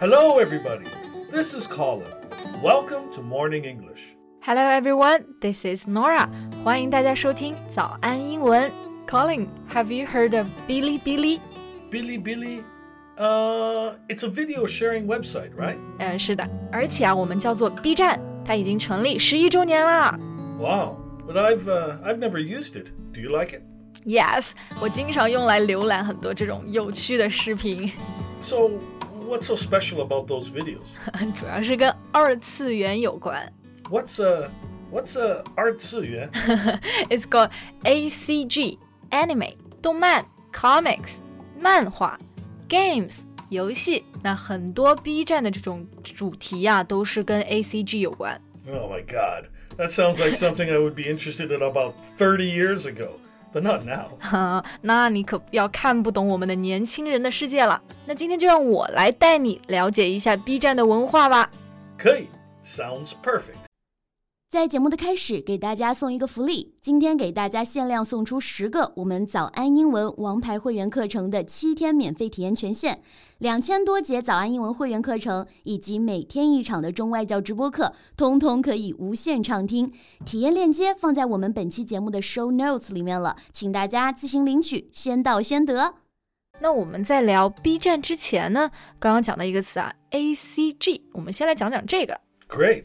Hello, everybody. This is Colin. Welcome to Morning English. Hello, everyone. This is Norah. 欢迎大家收听早安英文。Colin, have you heard of Bilibili? Bilibili? Uh, it's a video sharing website, right? 嗯，是的，而且啊，我们叫做 B but I've uh, I've never used it. Do you like it? Yes，我经常用来浏览很多这种有趣的视频， So, what's so special about those videos? 主要是跟二次元有关。 What's a what's a art 次元? It's called ACG anime 动漫 comics 漫画 games 游戏。那很多 B 站的这种主题呀、都是跟 ACG 有关。 Oh my god. That sounds like something I would be interested in about 30 years ago, But not now. 哈，那你可要看不懂我们的年轻人的世界了。那今天就让我来带你了解一下 B 站的文化吧。可以 Sounds perfect. 在节目的开始，给大家送一个福利，今天给大家限量送出十个我们早安英文王牌会员课程的七天免费体验权限，两千多节早安英文会员课程以及每天一场的中外教直播课，通通可以无限畅听。体验链接放在我们本期节目的 show notes 里面了，请大家自行领取，先到先得。那我们在聊 B 站之前呢，刚刚讲的一个词啊，ACG，我们先来讲讲这个。Great.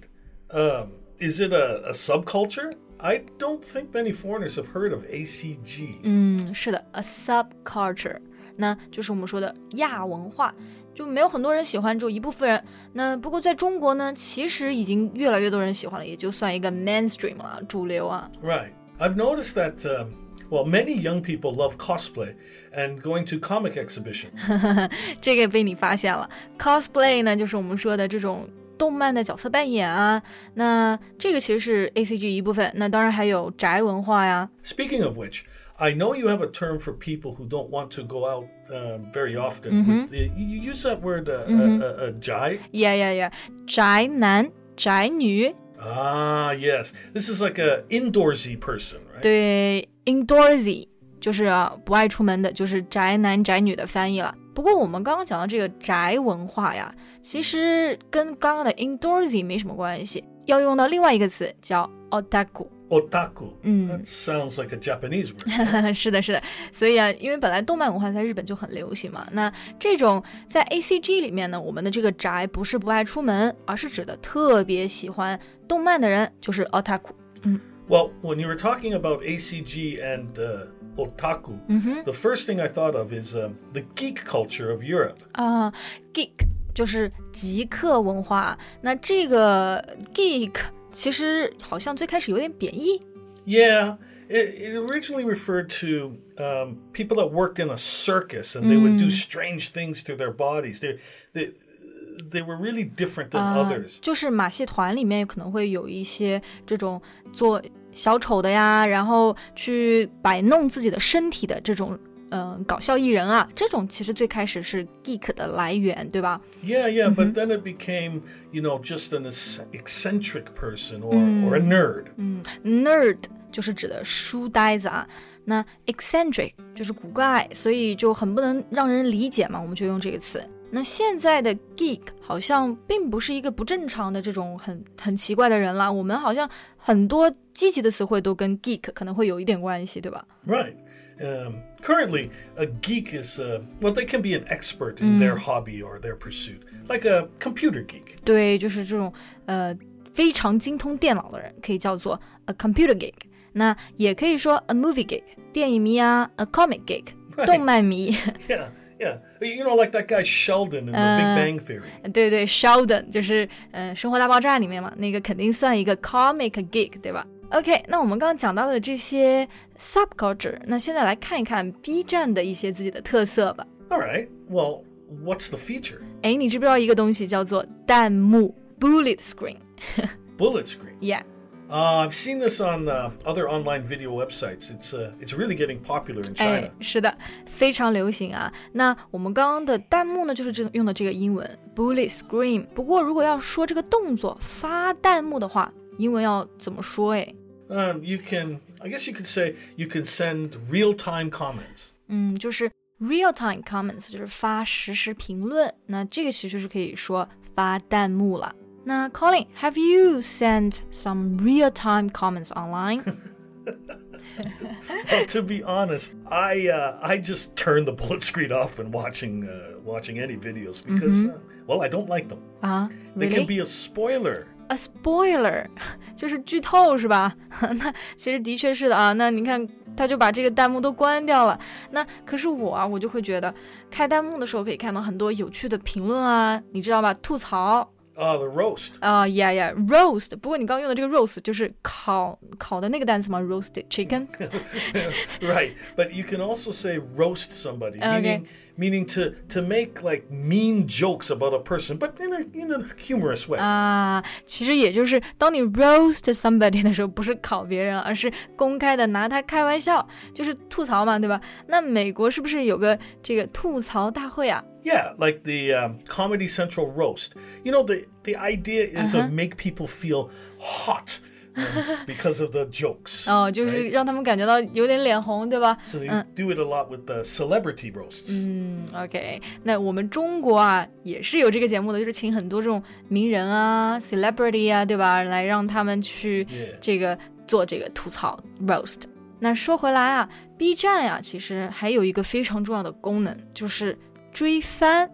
Um, is it a, a subculture? I don't think many foreigners have heard of ACG. 嗯，是的，a subculture，那就是我们说的亚文化，就没有很多人喜欢，只有一部分人。那不过在中国呢，其实已经越来越多人喜欢了，也就算一个 mainstream 了，主流啊。 Right. I've noticed that, um, well, many young people love cosplay and going to comic exhibitions. 这个被你发现了，cosplay 呢，就是我们说的这种 动漫的角色扮演啊。那这个其实是 A C G 一部分，那当然还有宅文化呀。 Speaking of which, I know you have a term for people who don't want to go out um, very often. With the, you you use that word, uh, uh, uh, uh, jai? 呀呀呀，宅男宅女， Ah, yes. This is like a indoorsy person, right? 对，indoorsy 就是、啊、不爱出门的，就是宅男宅女的翻译了。 不过我们刚刚讲到这个宅文化呀，其实跟刚刚的 indoorsy 没什么关系，要用到另外一个词叫 otaku。 Otaku. That sounds like a Japanese word. 是的，是的，所以啊，因为本来动漫文化在日本就很流行嘛，那这种在 A C G 里面呢，我们的这个宅不是不爱出门，而是指的特别喜欢动漫的人，就是 otaku。 Well, when you were talking about ACG and uh, otaku, the first thing I thought of is um, the geek culture of Europe. 啊、g e e k 就是极客文化。那这个 geek 其实好像最开始有点贬义， Yeah, it, it originally referred to um, people that worked in a circus and they would do strange things to their bodies. They, they, they were really different than 啊 others. 就是马戏团里面可能会有一些这种做 小丑的呀，然后去摆弄自己的身体的这种。嗯，搞笑艺人啊，这种其实最开始是 geek 的来源，对吧？Yeah, yeah, but then it became, you know, just an ec- eccentric person or, or a nerd. 嗯 nerd 就是指的书呆子啊，那 eccentric 就是古怪，所以就很不能让人理解嘛，我们就用这个词。那现在的 geek 好像并不是一个不正常的这种很很奇怪的人了，我们好像很多积极的词汇都跟 geek 可能会有一点关系，对吧？ Right. Um, currently, a geek is, uh, well, they can be an expert in their hobby or their pursuit, like a computer geek. 对，就是这种呃非常精通电脑的人，可以叫做 a computer geek。那也可以说 a movie geek，电影迷啊，a comic geek， Right. 动漫迷。 Yeah, yeah. You know, like that guy Sheldon in The Big Bang Theory. 对对，Sheldon 就是呃《生活大爆炸》里面嘛，那个肯定算一个 comic geek，对吧？OK，那我们刚刚讲到的这些 subculture，那现在来看一看 B 站的一些自己的特色吧。 All right. Well, what's the feature? 哎，你知不知道一个东西叫做弹幕 （bullet screen）？Yeah， Bullet screen. uh, I've seen this on uh, other online video websites. It's uh, it's really getting popular in China. 哎，是的，非常流行啊。那我们刚刚的弹幕呢，就是用的这个英文 bullet screen。不过如果要说这个动作发弹幕的话，英文要怎么说？哎，Um, you can, I guess you could say you can send real-time comments. 嗯，就是 real-time comments，就是发实时评论。那这个其实就是可以说发弹幕了。那 Colin，have you sent some real time comments online？ well, to be honest, I uh, I just turn the bullet screen off when watching uh, watching any videos because uh, well I don't like them. 啊 They ，really？can be a spoiler. A spoiler 就是剧透是吧？那其实的确是的啊。那你看，他就把这个弹幕都关掉了。那可是我啊，我就会觉得开弹幕的时候可以看到很多有趣的评论啊，你知道吧？吐槽 Uh, the roast. 啊、y e a h yeah，roast。不过你刚刚用的这个 roast 就是烤烤的那个单词吗？roasted chicken。 right, but you can also say roast somebody, Okay. meaning meaning to to make like mean jokes about a person, but in a in a humorous way. 啊，其实也就是当你 roast somebody 的时候，不是考别人，而是公开的拿他开玩笑，就是吐槽嘛，对吧？那美国是不是有个这个吐槽大会啊？ yeah, like the um, Comedy Central roast. You know, the the idea is to make people feel hot um, because of the jokes. 哦，就是让他们感觉到有点脸红，对吧？ So you do it a lot with the celebrity roasts. 嗯，OK，那我们中国啊也是有这个节目的，就是请很多这种名人啊、celebrity 啊，对吧，来让他们去 Yeah. 这个做这个吐槽 roast。那说回来啊，B 站呀、其实还有一个非常重要的功能，就是追番。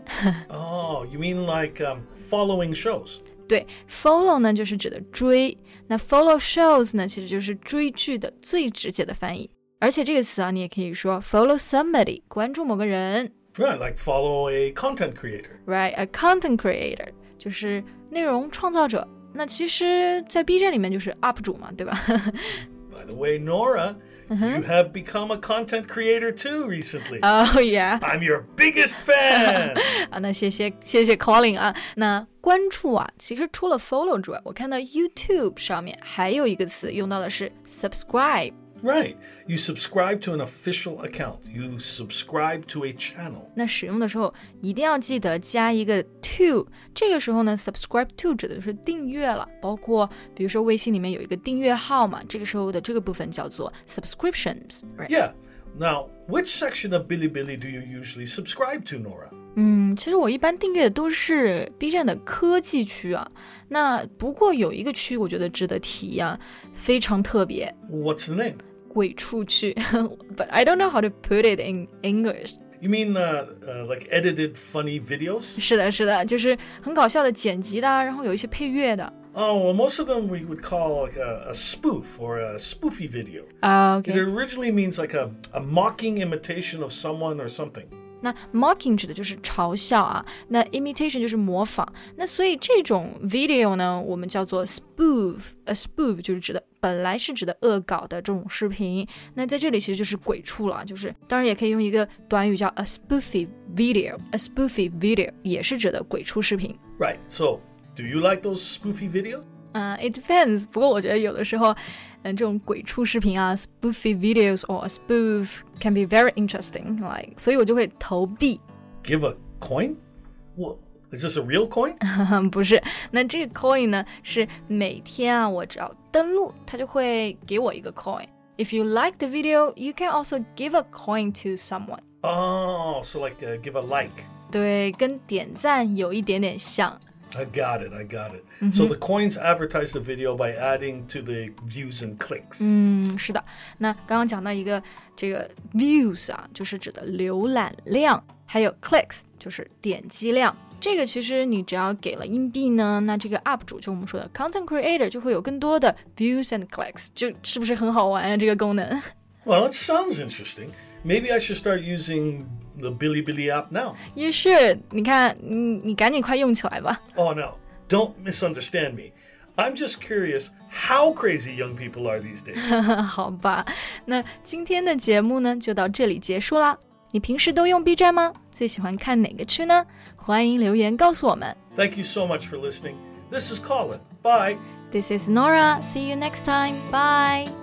Oh, you mean like um, following shows? 对，follow 呢就是指的追， 那 follow shows 呢，其实就是追剧的最直接的翻译。而且这个词啊，你也可以说 follow somebody，关注某个人。Right, like follow a content creator. Right, a content creator 就是内容创造者。那其实，在 B 站里面就是 UP 主嘛，对吧 the way, Norah, -huh. you have become a content creator too recently. Oh yeah, I'm your biggest fan. 啊，那谢谢谢谢 Colin 啊，那关注啊，其实除了 follow 之外，我看到 YouTube 上面还有一个词用到的是 subscribe。Right. You subscribe to an official account. You subscribe to a channel. 那使用的时候一定要记得加一个 to。这个时候呢，subscribe to 指的就是订阅了，包括比如说微信里面有一个订阅号嘛，这个时候的这个部分叫做 subscriptions. Yeah. Now, which section of Bilibili do you usually subscribe to, Norah? 嗯，其实我一般订阅的都是 B 站的科技区啊。那不过有一个区我觉得值得提啊，非常特别， What's the name? 鬼畜区。But I don't know how to put it in English。 You mean uh, uh, like edited funny videos? 是的，是的，就是很搞笑的剪辑的啊，然后有一些配乐的。 Oh, well, most of them we would call like a, a spoof or a spoofy video. 啊 It ，OK。 originally means like a, a mocking imitation of someone or something. 那 mocking 指的就是嘲笑啊，那 imitation 就是模仿。那所以这种 video 呢，我们叫做 spoof。a spoof 就是指的本来是指的恶搞的这种视频，那在这里其实就是鬼畜了，就是当然也可以用一个短语叫 a spoofy video。a spoofy video 也是指的鬼畜视频。 Right. So, do you like those spoofy videos? 嗯、i t depends。不过我觉得有的时候，嗯、这种鬼畜视频啊，spoofy videos or a spoof can be very interesting。like，所以我就会投币。 Give a coin? What? Is this a real coin? 嗯，不是，那这个 coin 呢是每天啊，我只要登录，它就会给我一个 coin。If you like the video, you can also give a coin to someone。 Oh, so like uh, give a like. 对，跟点赞有一点点像。 I got it. I got it. So the coins advertise the video by adding to the views and clicks. 嗯，是的。那刚刚讲到一个这个 views 啊，就是指的浏览量，还有 clicks 就是点击量。这个其实你只要给了硬币呢，那这个 UP 主就我们说的 content creator 就会有更多的 views and clicks，就是不是很好玩啊？这个功能。 Well, it sounds interesting. Maybe I should start using the Bilibili app now. You should. oh no! Don't misunderstand me. I'm just curious how crazy young people are these days. 好吧，那今天的节目呢就到这里结束啦。你平时都用 you so much for listening. This is Colin. Bye. This is Norah. See you next time. Bye.